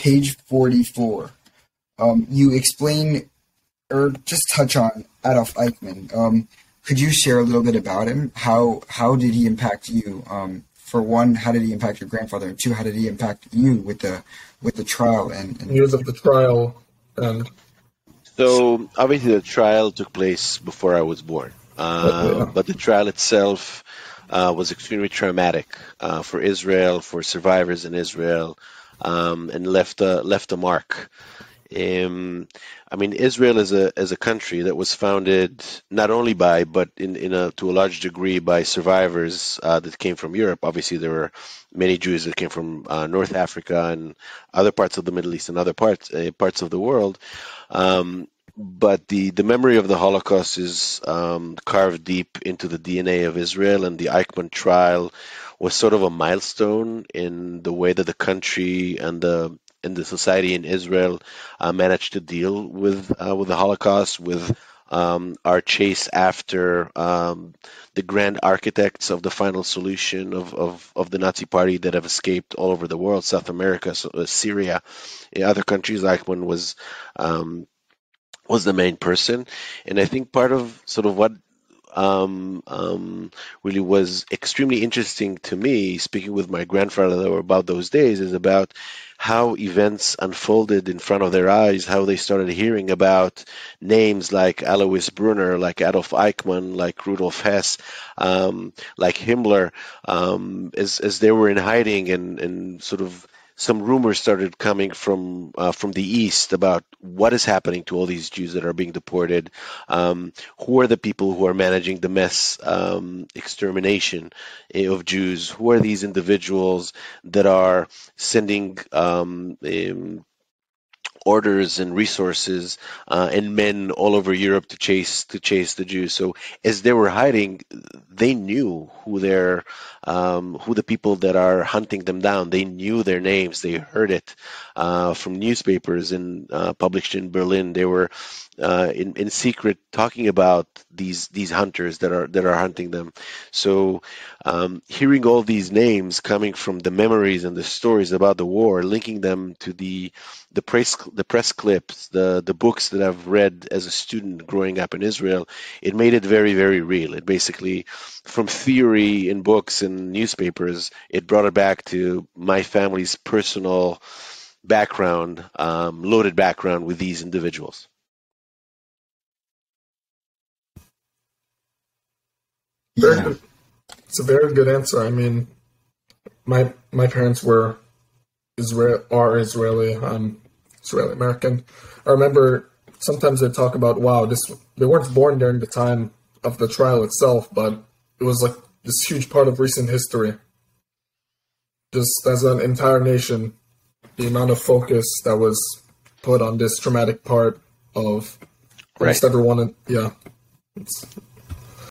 page 44, um, you explain or just touch on Adolf Eichmann. Um, could you share a little bit about him? How how did he impact you? Um, for one, how did he impact your grandfather? And two, how did he impact you with the with the trial and, and years of the trial and so obviously the trial took place before I was born, uh, yeah. but the trial itself uh, was extremely traumatic uh, for Israel, for survivors in Israel, um, and left a left a mark. Um, I mean, Israel is a as a country that was founded not only by, but in, in a to a large degree by survivors uh, that came from Europe. Obviously, there were many Jews that came from uh, North Africa and other parts of the Middle East and other parts uh, parts of the world. Um, but the, the memory of the Holocaust is um, carved deep into the DNA of Israel, and the Eichmann trial was sort of a milestone in the way that the country and the and the society in Israel uh, managed to deal with uh, with the Holocaust, with um, our chase after um, the grand architects of the final solution of, of, of, the Nazi Party that have escaped all over the world, South America, so, uh, Syria, other countries. Eichmann was um, was the main person, and I think part of sort of what um, um, really was extremely interesting to me, speaking with my grandfather about those days, is about how events unfolded in front of their eyes, how they started hearing about names like Alois Brunner, like Adolf Eichmann, like Rudolf Hess, um, like Himmler, um, as, as they were in hiding and, and sort of some rumors started coming from uh, from the east about what is happening to all these Jews that are being deported. Um, who are the people who are managing the mass um, extermination eh, of Jews? Who are these individuals that are sending um, orders and resources uh, and men all over Europe to chase to chase the Jews. So as they were hiding, they knew who their um, who the people that are hunting them down. They knew their names. They heard it uh, from newspapers and uh, published in Berlin. They were uh, in in secret talking about these these hunters that are that are hunting them. So um, hearing all these names coming from the memories and the stories about the war, linking them to the the press the press clips, the the books that I've read as a student growing up in Israel, it made it very very real. It basically, from theory in books and newspapers, it brought it back to my family's personal background, um, loaded background with these individuals. Yeah. It's a very good answer. I mean, my my parents were Israel are Israeli. I'm Israeli American. I remember sometimes they talk about wow, this they weren't born during the time of the trial itself, but it was like this huge part of recent history. Just as an entire nation, the amount of focus that was put on this traumatic part of right. everyone. Yeah, it's